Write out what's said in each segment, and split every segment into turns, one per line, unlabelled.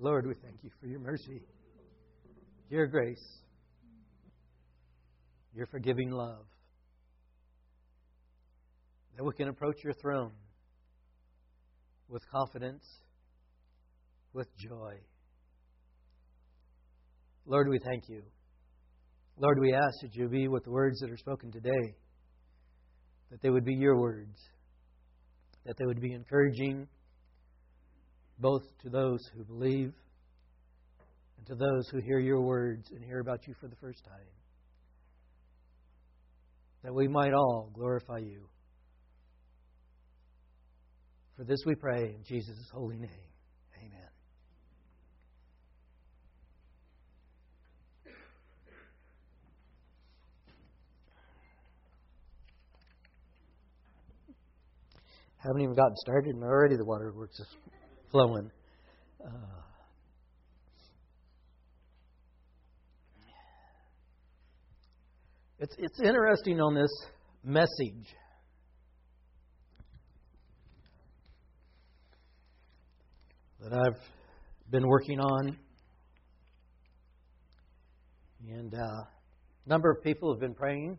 Lord, we thank you for your mercy, your grace, your forgiving love, that we can approach your throne with confidence, with joy. Lord, we thank you. Lord, we ask that you be with the words that are spoken today, that they would be your words, that they would be encouraging both to those who believe and to those who hear your words and hear about you for the first time. That we might all glorify you. For this we pray in Jesus' holy name. Amen. Haven't even gotten started, and already the waterworks is flowing. Uh, it's it's interesting on this message. That I've been working on, and uh, a number of people have been praying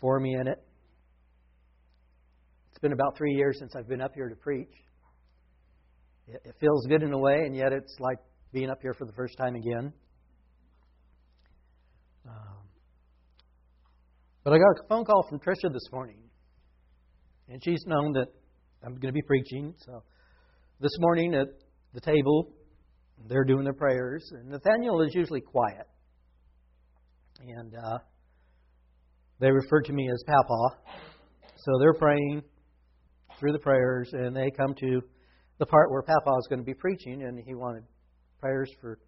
for me in it. It's been about three years since I've been up here to preach. It, it feels good in a way, and yet it's like being up here for the first time again. Um, but I got a phone call from Tricia this morning, and she's known that I'm going to be preaching. So this morning at the table, they're doing their prayers, and Nathaniel is usually quiet, and uh, they refer to me as Papa. So they're praying through the prayers, and they come to the part where Papa is going to be preaching, and he wanted prayers for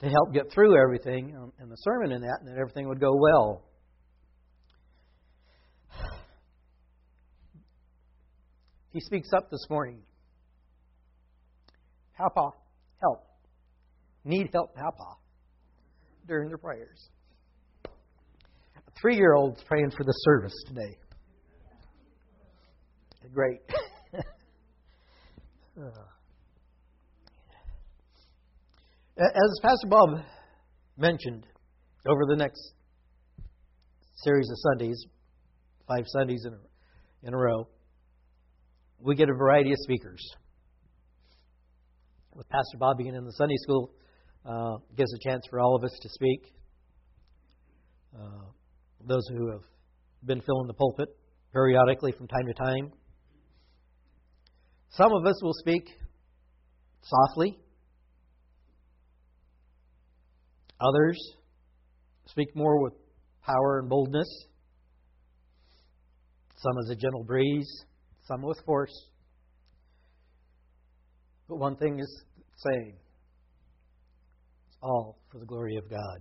to help get through everything um, and the sermon in that, and that everything would go well. He speaks up this morning. Papa, help. Need help, Papa, during the prayers. A three year old's praying for the service today. Great. As Pastor Bob mentioned, over the next series of Sundays, five Sundays in a, in a row, we get a variety of speakers. With Pastor Bob being in the Sunday school, uh, gives a chance for all of us to speak. Uh, those who have been filling the pulpit periodically from time to time. Some of us will speak softly, others speak more with power and boldness, some as a gentle breeze, some with force. But one thing is the same it's all for the glory of God.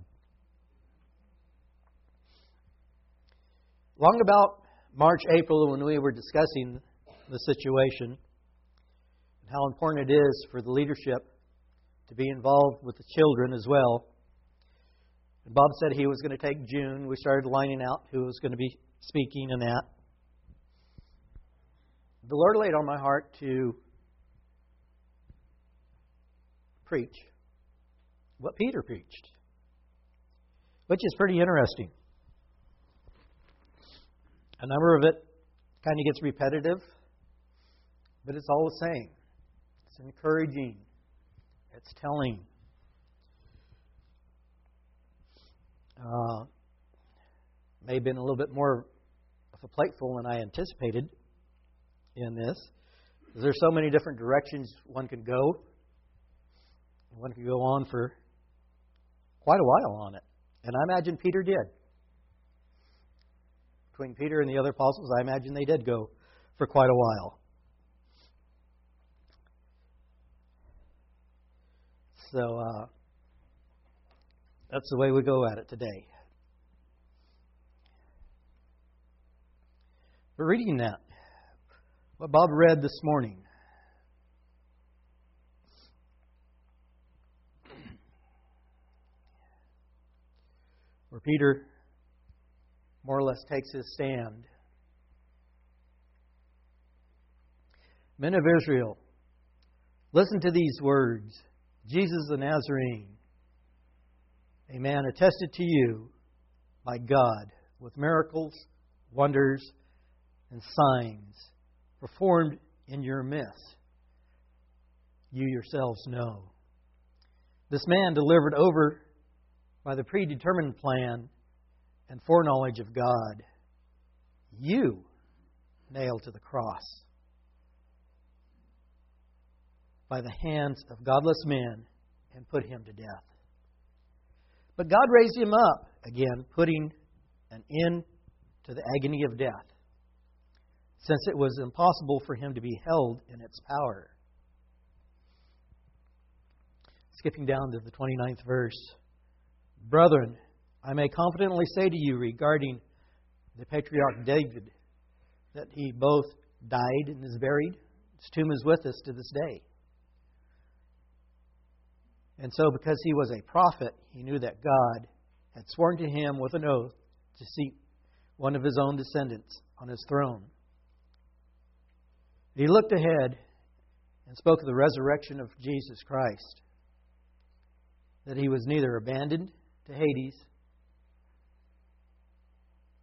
Long about March, April, when we were discussing the situation, how important it is for the leadership to be involved with the children as well. And Bob said he was going to take June. We started lining out who was going to be speaking and that. The Lord laid on my heart to preach what Peter preached, which is pretty interesting. A number of it kind of gets repetitive, but it's all the same. It's encouraging. It's telling. Uh, may have been a little bit more of a plateful than I anticipated in this. There's so many different directions one can go. One could go on for quite a while on it. And I imagine Peter did. Between Peter and the other apostles, I imagine they did go for quite a while. So uh, that's the way we go at it today. But reading that, what Bob read this morning, where Peter more or less takes his stand. Men of Israel, Listen to these words Jesus the Nazarene, a man attested to you by God with miracles, wonders, and signs performed in your midst. You yourselves know. This man delivered over by the predetermined plan and foreknowledge of God, you nailed to the cross by the hands of godless men and put him to death. But God raised him up again, putting an end to the agony of death, since it was impossible for him to be held in its power. Skipping down to the 29th verse. Brethren, I may confidently say to you regarding the patriarch David that he both died and is buried. His tomb is with us to this day. And so, because he was a prophet, he knew that God had sworn to him with an oath to seat one of his own descendants on his throne. He looked ahead and spoke of the resurrection of Jesus Christ, that he was neither abandoned to Hades,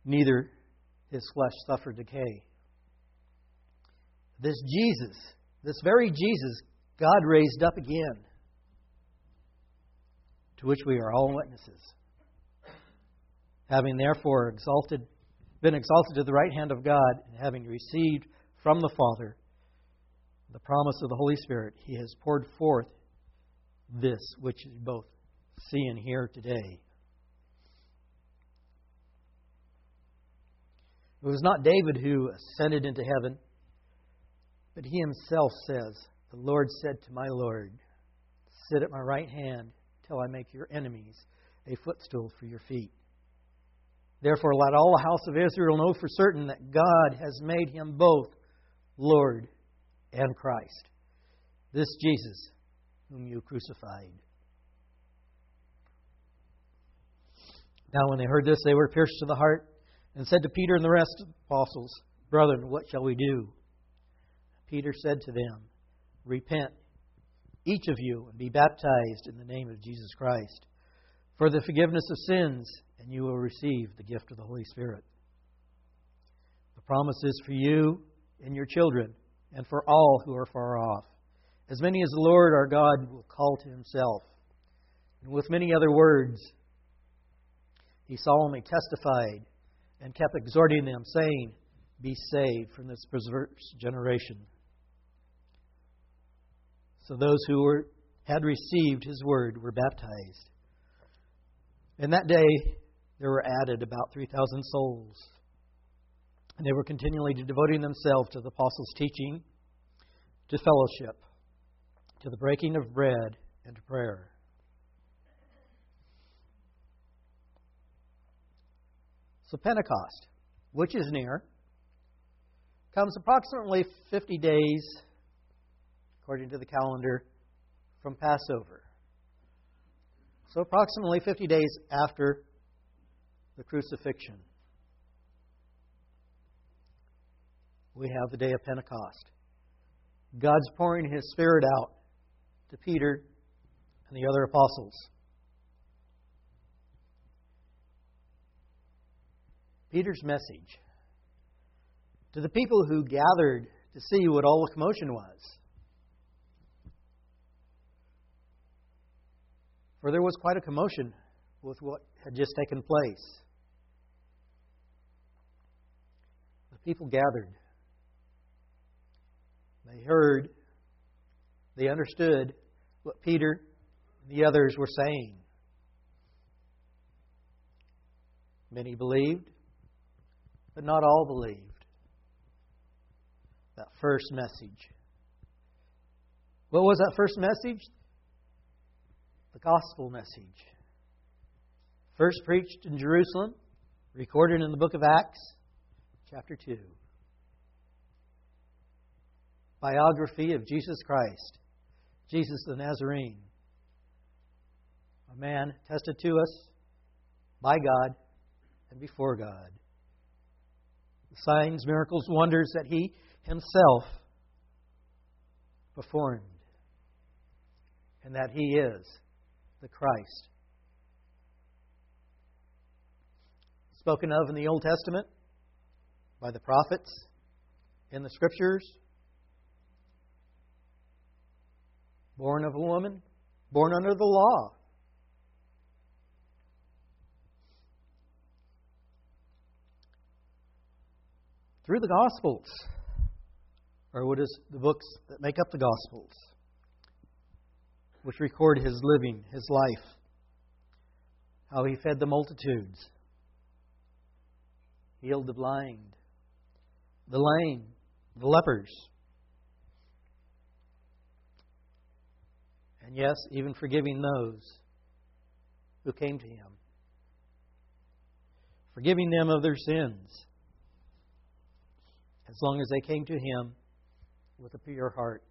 neither his flesh suffered decay. This Jesus, this very Jesus, God raised up again to which we are all witnesses. Having therefore exalted, been exalted to the right hand of God, and having received from the Father the promise of the Holy Spirit, He has poured forth this which you both see and hear today. It was not David who ascended into heaven, but he himself says, The Lord said to my Lord, Sit at my right hand till I make your enemies a footstool for your feet. Therefore, let all the house of Israel know for certain that God has made him both Lord and Christ. This Jesus, whom you crucified. Now, when they heard this, they were pierced to the heart and said to Peter and the rest of the apostles, Brethren, what shall we do? Peter said to them, Repent each of you, and be baptized in the name of Jesus Christ for the forgiveness of sins, and you will receive the gift of the Holy Spirit. The promise is for you and your children, and for all who are far off, as many as the Lord our God will call to himself. And with many other words, he solemnly testified and kept exhorting them, saying, Be saved from this perverse generation. So those who were, had received his word were baptized. And that day there were added about 3,000 souls. And they were continually devoting themselves to the apostles' teaching, to fellowship, to the breaking of bread, and to prayer. So, Pentecost, which is near, comes approximately 50 days according to the calendar, from Passover. So, approximately 50 days after the crucifixion, we have the day of Pentecost. God's pouring His Spirit out to Peter and the other apostles. Peter's message to the people who gathered to see what all the commotion was. For there was quite a commotion with what had just taken place. The people gathered. They heard, they understood what Peter and the others were saying. Many believed, but not all believed. That first message. What was that first message? The gospel message. First preached in Jerusalem, recorded in the book of Acts, chapter 2. Biography of Jesus Christ, Jesus the Nazarene. A man tested to us by God and before God. The signs, miracles, wonders that he himself performed and that He is the Christ. Spoken of in the Old Testament by the prophets in the Scriptures. Born of a woman, born under the law. Through the Gospels, or what is the books that make up the Gospels which record his living, his life, how he fed the multitudes, healed the blind, the lame, the lepers, and yes, even forgiving those who came to him, forgiving them of their sins, as long as they came to him with a pure heart.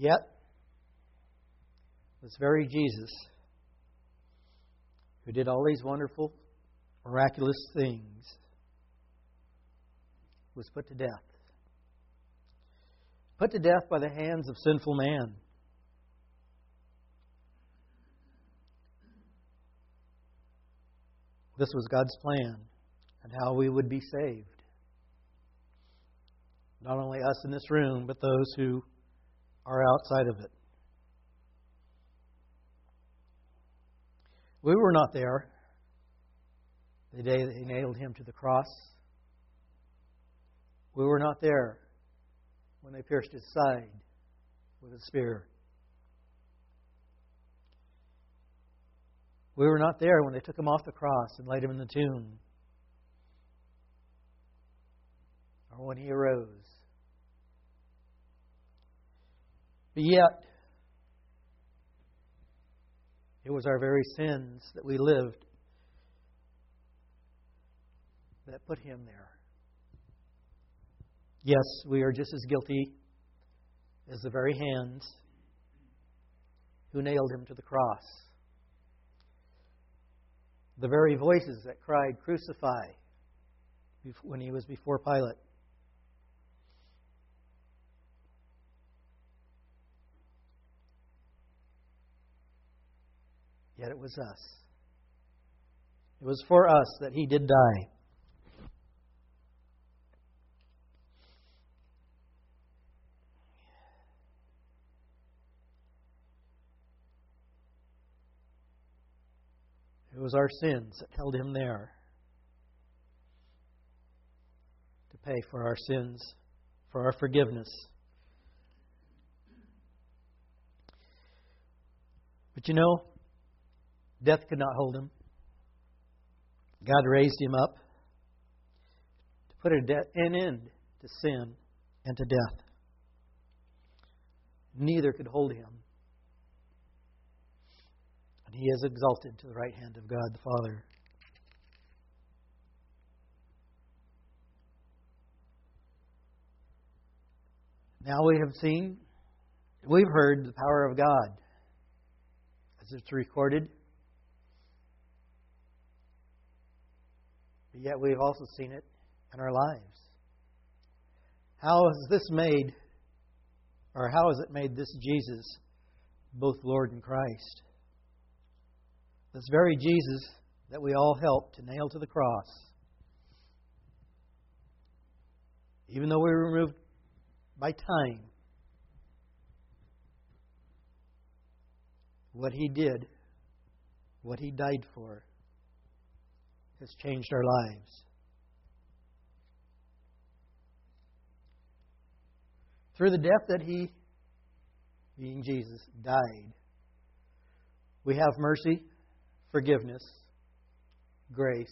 Yet, this very Jesus, who did all these wonderful, miraculous things, was put to death. Put to death by the hands of sinful man. This was God's plan and how we would be saved. Not only us in this room, but those who are outside of it. We were not there the day that he nailed him to the cross. We were not there when they pierced his side with a spear. We were not there when they took him off the cross and laid him in the tomb. Or when he arose. But yet, it was our very sins that we lived that put him there. Yes, we are just as guilty as the very hands who nailed him to the cross. The very voices that cried, Crucify, when he was before Pilate. Yet it was us. It was for us that he did die. It was our sins that held him there to pay for our sins, for our forgiveness. But you know, Death could not hold him. God raised him up to put an end to sin and to death. Neither could hold him. And he is exalted to the right hand of God the Father. Now we have seen, we've heard the power of God as it's recorded but yet we've also seen it in our lives. How has this made, or how has it made this Jesus both Lord and Christ? This very Jesus that we all helped to nail to the cross. Even though we were removed by time, what he did, what he died for, has changed our lives. Through the death that He, being Jesus, died, we have mercy, forgiveness, grace,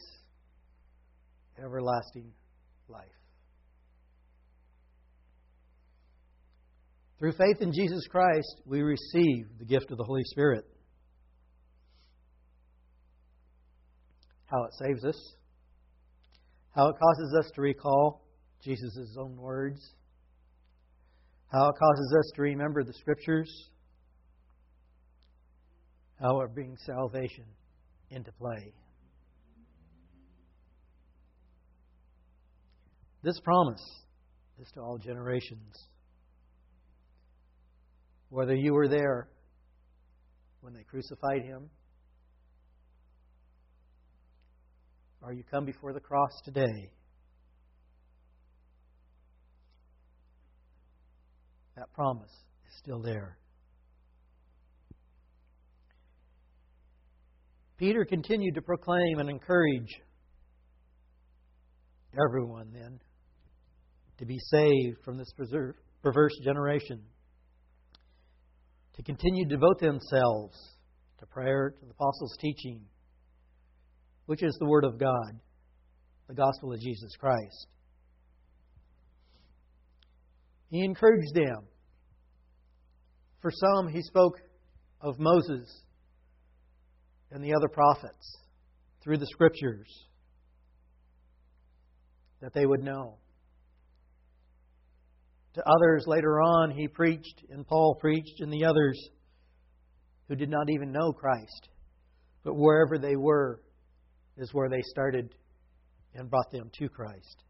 everlasting life. Through faith in Jesus Christ, we receive the gift of the Holy Spirit. How it saves us, how it causes us to recall Jesus' own words, how it causes us to remember the Scriptures, how it brings salvation into play. This promise is to all generations. Whether you were there when they crucified him, or you come before the cross today, that promise is still there. Peter continued to proclaim and encourage everyone then to be saved from this perverse generation, to continue to devote themselves to prayer, to the apostles' teaching, which is the Word of God, the gospel of Jesus Christ. He encouraged them. For some, he spoke of Moses and the other prophets through the Scriptures that they would know. To others later on, he preached, and Paul preached, and the others who did not even know Christ. But wherever they were is where they started and brought them to Christ.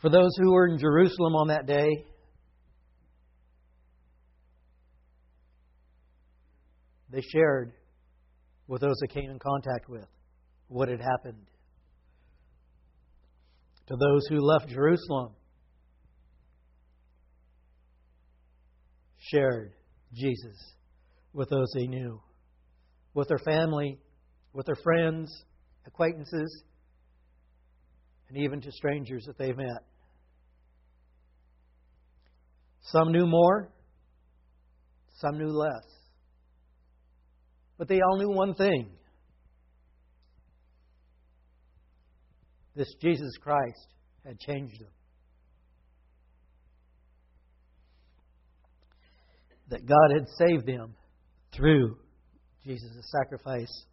For those who were in Jerusalem on that day, they shared with those they came in contact with what had happened. To those who left Jerusalem, shared Jesus with those they knew, with their family, with their friends, acquaintances, and even to strangers that they've met. Some knew more, some knew less. But they all knew one thing this Jesus Christ had changed them. That God had saved them through Jesus' sacrifice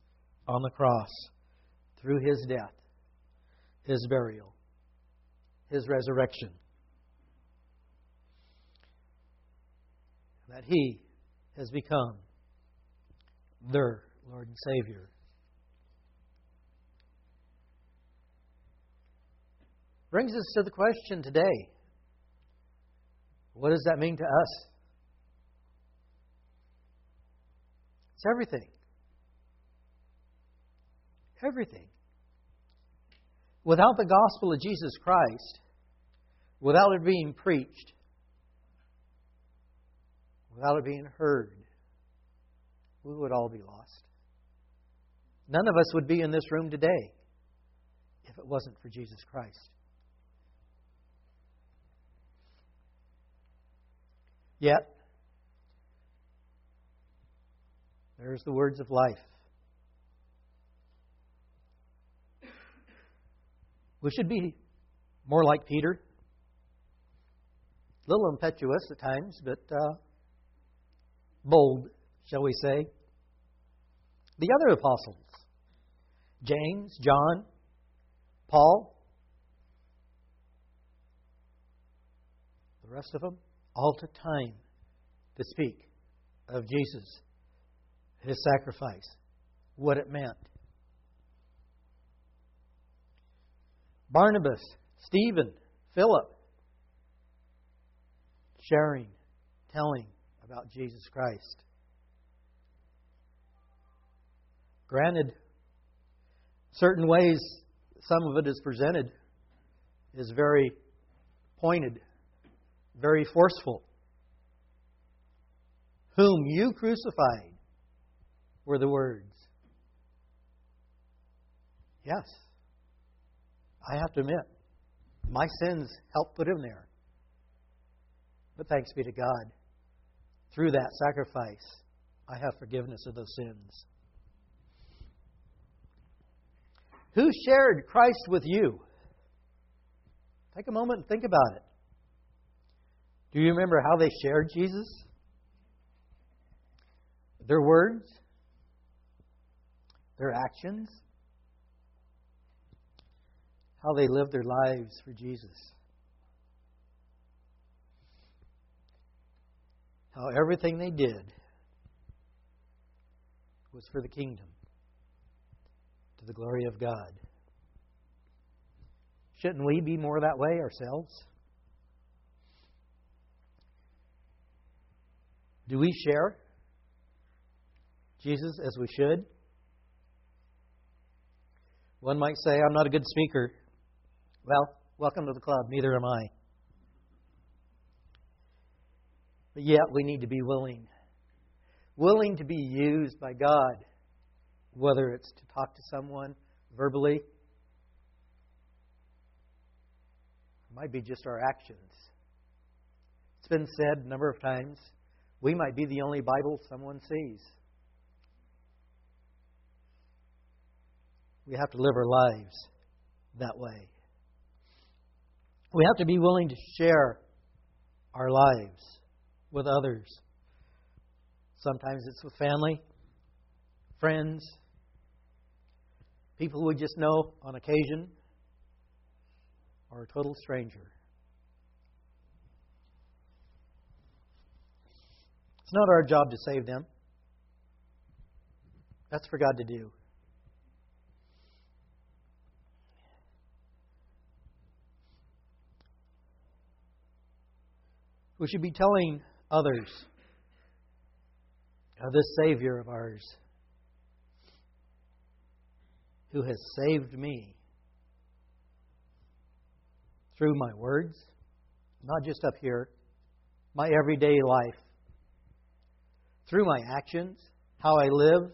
on the cross, through his death, his burial, his resurrection. That he has become their Lord and Savior. Brings us to the question today what does that mean to us? It's everything. Everything. Without the gospel of Jesus Christ, without it being preached, without it being heard, we would all be lost. None of us would be in this room today if it wasn't for Jesus Christ. Yet, there's the words of life. We should be more like Peter. A little impetuous at times, but uh, bold shall we say. The other apostles, James, John, Paul, the rest of them, all took time to speak of Jesus, his sacrifice, what it meant. Barnabas, Stephen, Philip, sharing, telling about Jesus Christ. Granted, certain ways some of it is presented is very pointed, very forceful. Whom you crucified were the words. Yes, I have to admit, my sins helped put him there. But thanks be to God, through that sacrifice, I have forgiveness of those sins. Who shared Christ with you? Take a moment and think about it. Do you remember how they shared Jesus? Their words? Their actions? How they lived their lives for Jesus? How everything they did was for the kingdom to the glory of God. Shouldn't we be more that way ourselves? Do we share Jesus as we should? One might say, I'm not a good speaker. Well, welcome to the club. Neither am I. But yet, we need to be willing. Willing to be used by God, whether it's to talk to someone verbally, it might be just our actions. It's been said a number of times we might be the only Bible someone sees. We have to live our lives that way. We have to be willing to share our lives with others. Sometimes it's with family, friends, people we just know on occasion, or a total stranger. It's not our job to save them. That's for God to do. We should be telling others of this Savior of ours who has saved me through my words, not just up here, my everyday life, through my actions, how I live.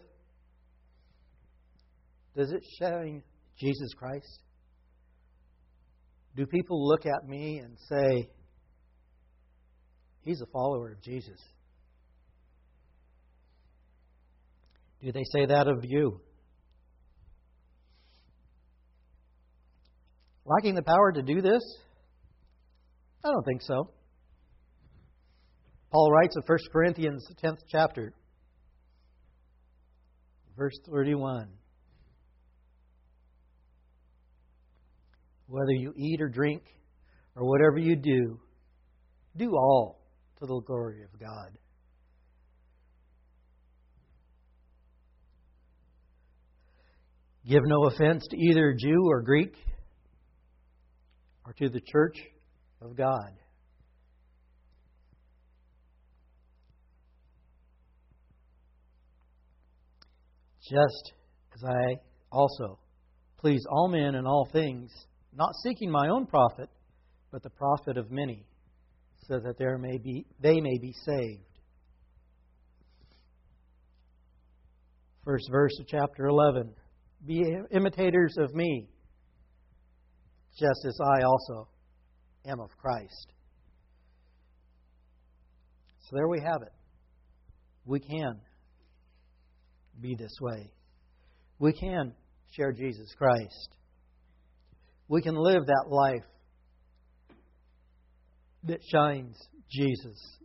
Does it shine Jesus Christ? Do people look at me and say, He's a follower of Jesus? Do they say that of you? Lacking the power to do this? I don't think so. Paul writes in 1 Corinthians, 10th chapter, verse 31. Whether you eat or drink or whatever you do, do all to the glory of God. Give no offense to either Jew or Greek or to the church of God. Just as I also please all men in all things, not seeking my own profit, but the profit of many, so that there may be, they may be saved. First verse of chapter 11 Be imitators of me, just as I also am of Christ. So there we have it. We can be this way. We can share Jesus Christ. We can live that life that shines Jesus.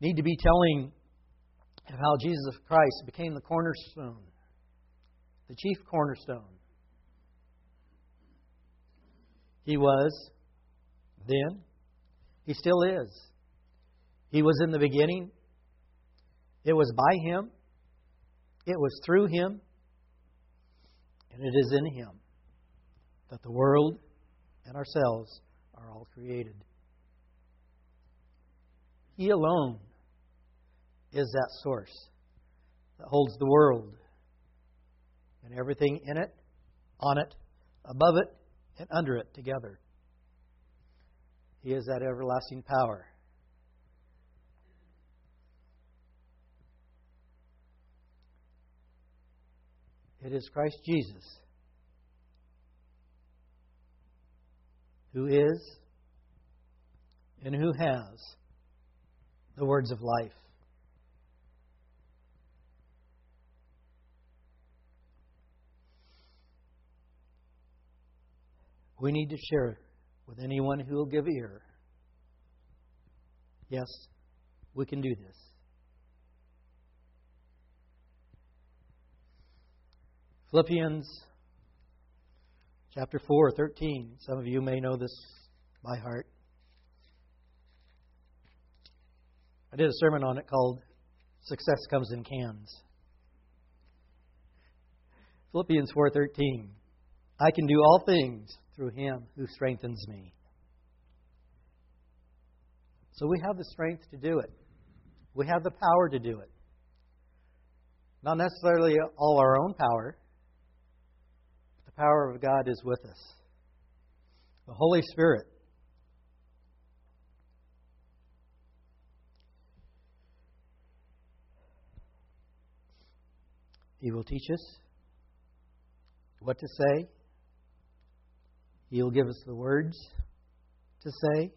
Need to be telling of how Jesus Christ became the cornerstone, the chief cornerstone. He was then, he still is. He was in the beginning. It was by Him. It was through Him. And it is in Him that the world and ourselves are all created. He alone is that source that holds the world and everything in it, on it, above it, and under it together. He is that everlasting power. It is Christ Jesus who is and who has the words of life. We need to share with anyone who will give ear. Yes, we can do this. Philippians chapter 4, 13. Some of you may know this by heart. I did a sermon on it called success comes in cans. Philippians 4:13 I can do all things through him who strengthens me. So we have the strength to do it. We have the power to do it. Not necessarily all our own power, power of God is with us. The Holy Spirit. He will teach us what to say. He'll give us the words to say.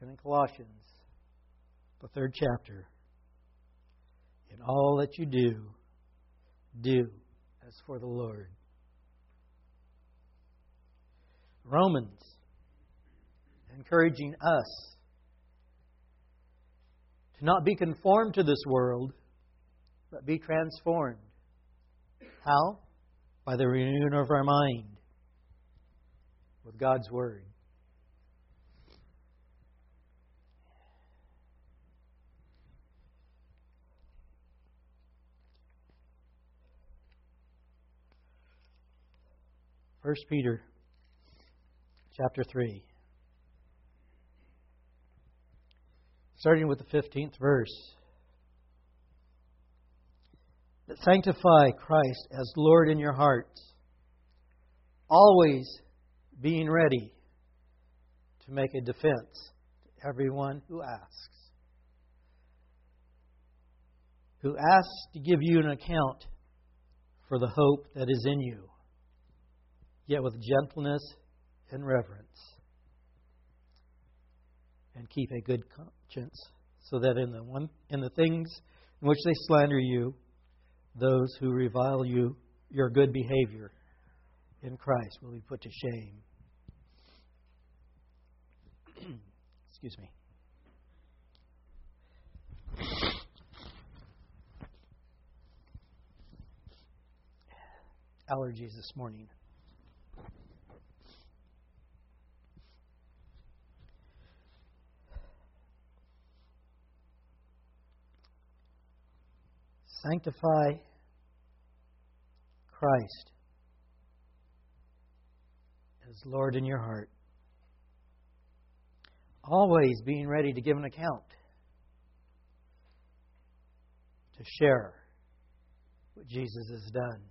And in Colossians, the third chapter, in all that you do, do as for the Lord. Romans, encouraging us to not be conformed to this world, but be transformed. How? By the renewing of our mind with God's Word. First Peter chapter 3. Starting with the 15th verse. That sanctify Christ as Lord in your hearts, always being ready to make a defense to everyone who asks. Who asks to give you an account for the hope that is in you yet with gentleness and reverence. And keep a good conscience, so that in the one in the things in which they slander you, those who revile you, your good behavior in Christ will be put to shame. Excuse me. Allergies this morning. Sanctify Christ as Lord in your heart. Always being ready to give an account, to share what Jesus has done.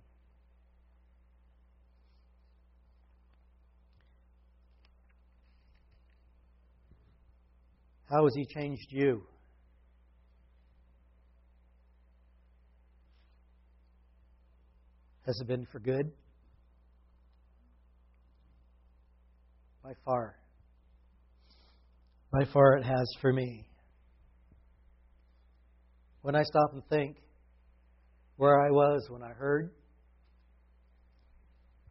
How has He changed you? Has it been for good? By far. By far it has for me. When I stop and think where I was when I heard,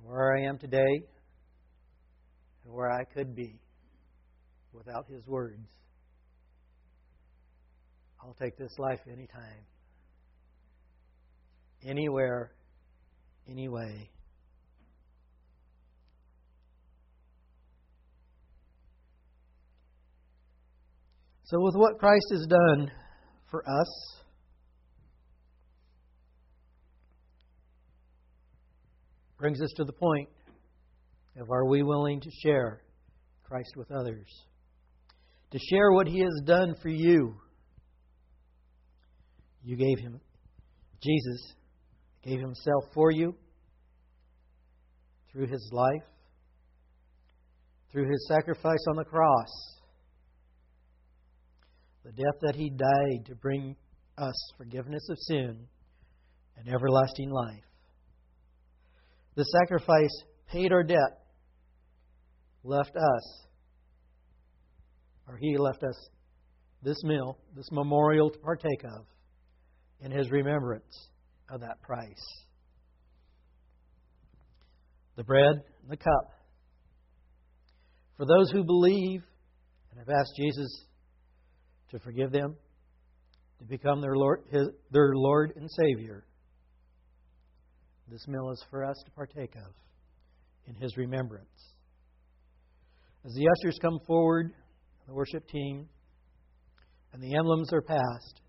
where I am today, and where I could be without His words, I'll take this life anytime, anywhere, anyway. So, with what Christ has done for us, brings us to the point of are we willing to share Christ with others? To share what He has done for you. You gave Him Jesus gave himself for you through his life, through his sacrifice on the cross, the death that he died to bring us forgiveness of sin and everlasting life. The sacrifice paid our debt, left us, or he left us this meal, this memorial to partake of in his remembrance of that price. The bread and the cup. For those who believe and have asked Jesus to forgive them, to become their Lord, his, their Lord and Savior, this meal is for us to partake of in His remembrance. As the ushers come forward, the worship team,
and the emblems are passed.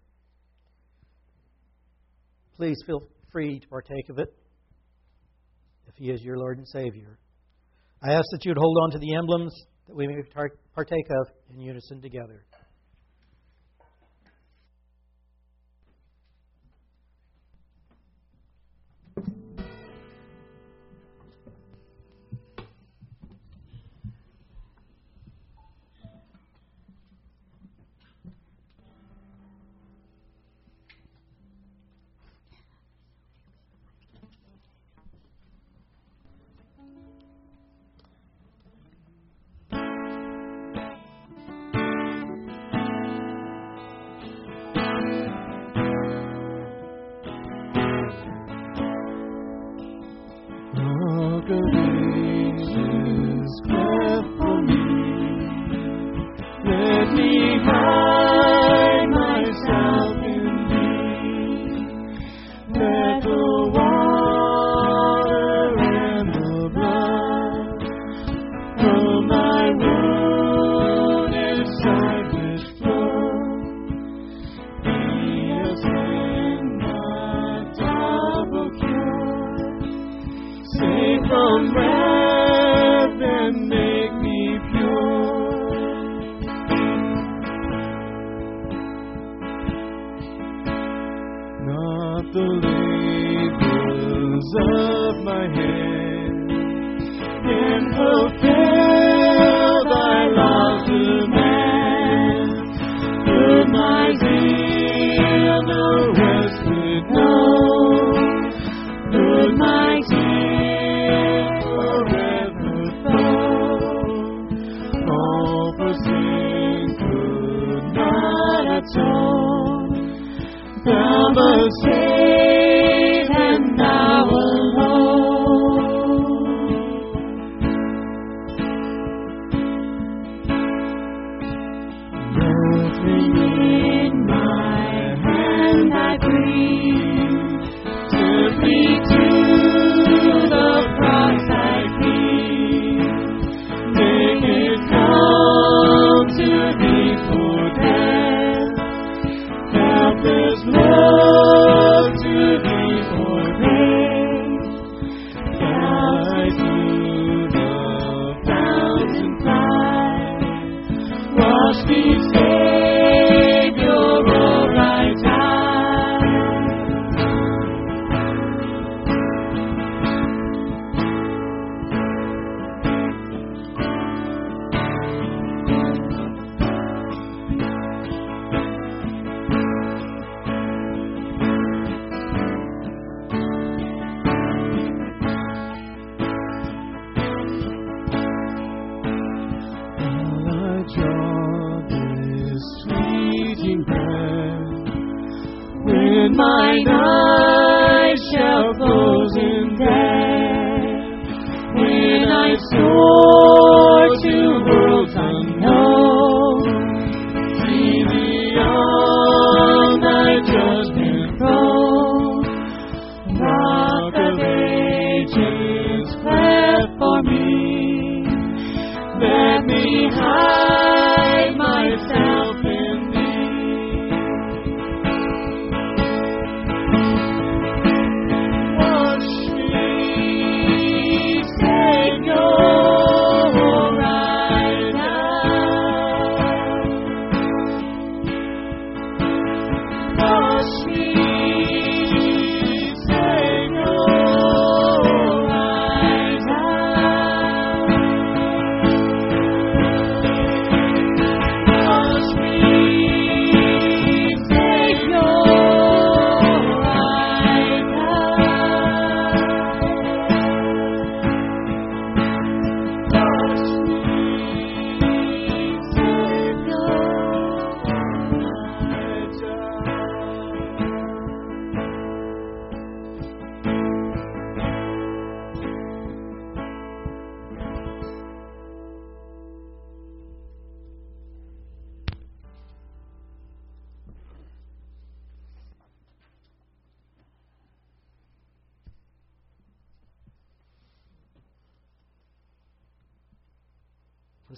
Please feel free to partake of it if He is your Lord and Savior. I ask that you would hold on to the emblems that we may partake of in unison together.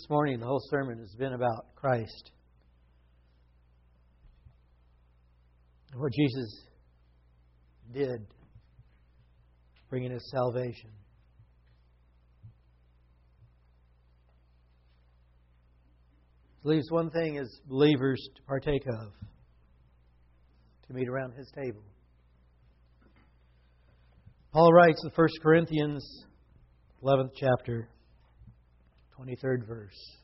This morning, the whole sermon has been about Christ.
what Jesus did, bringing us salvation. leaves one thing as believers to partake of to meet around his table. Paul writes in 1 Corinthians 11th chapter, 23rd verse.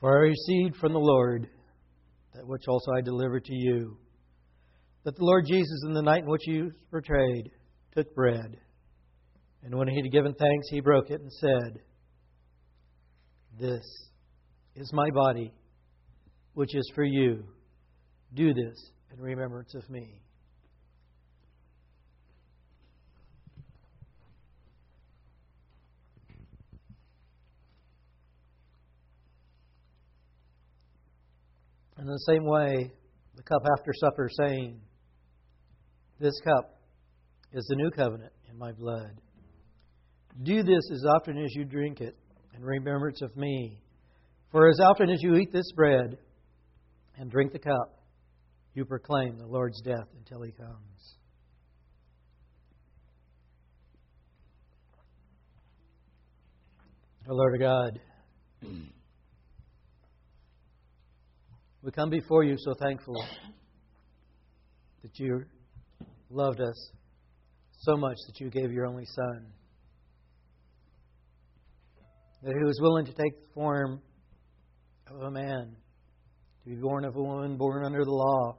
For I received from the Lord that which also I delivered to you, that the Lord Jesus, in the night in which he was betrayed, took bread, and when he had given thanks, he broke it and said, This is my body, which is for you. Do this in remembrance of me. In the same way, the cup after supper, saying, This cup is the new covenant in my blood. Do this as often as you drink it in remembrance of me. For as often as you eat this bread and drink the cup, you proclaim the Lord's death until he comes. O Lord of God, we come before you so thankful that you loved us so much that you gave your only Son. That he was willing to take the form of a man, to be born of a woman born under the law,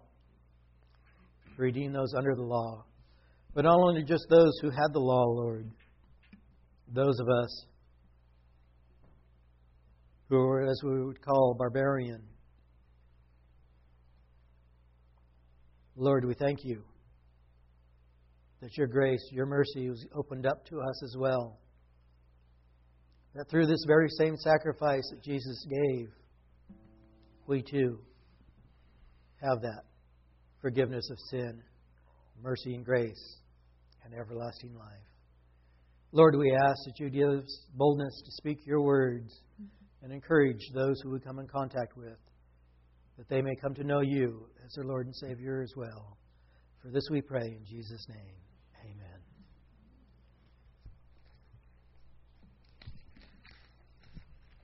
to redeem those under the law. But not only just those who had the law, Lord, those of us who are, as we would call, barbarian. Lord, we thank you that your grace, your mercy was opened up to us as well. That through this very same sacrifice that Jesus gave, we too have that forgiveness of sin, mercy and grace, and everlasting life. Lord, we ask that you give us boldness to speak your words and encourage those who we come in contact with, that they may come to know you as their Lord and Savior as well. For this we pray in Jesus' name.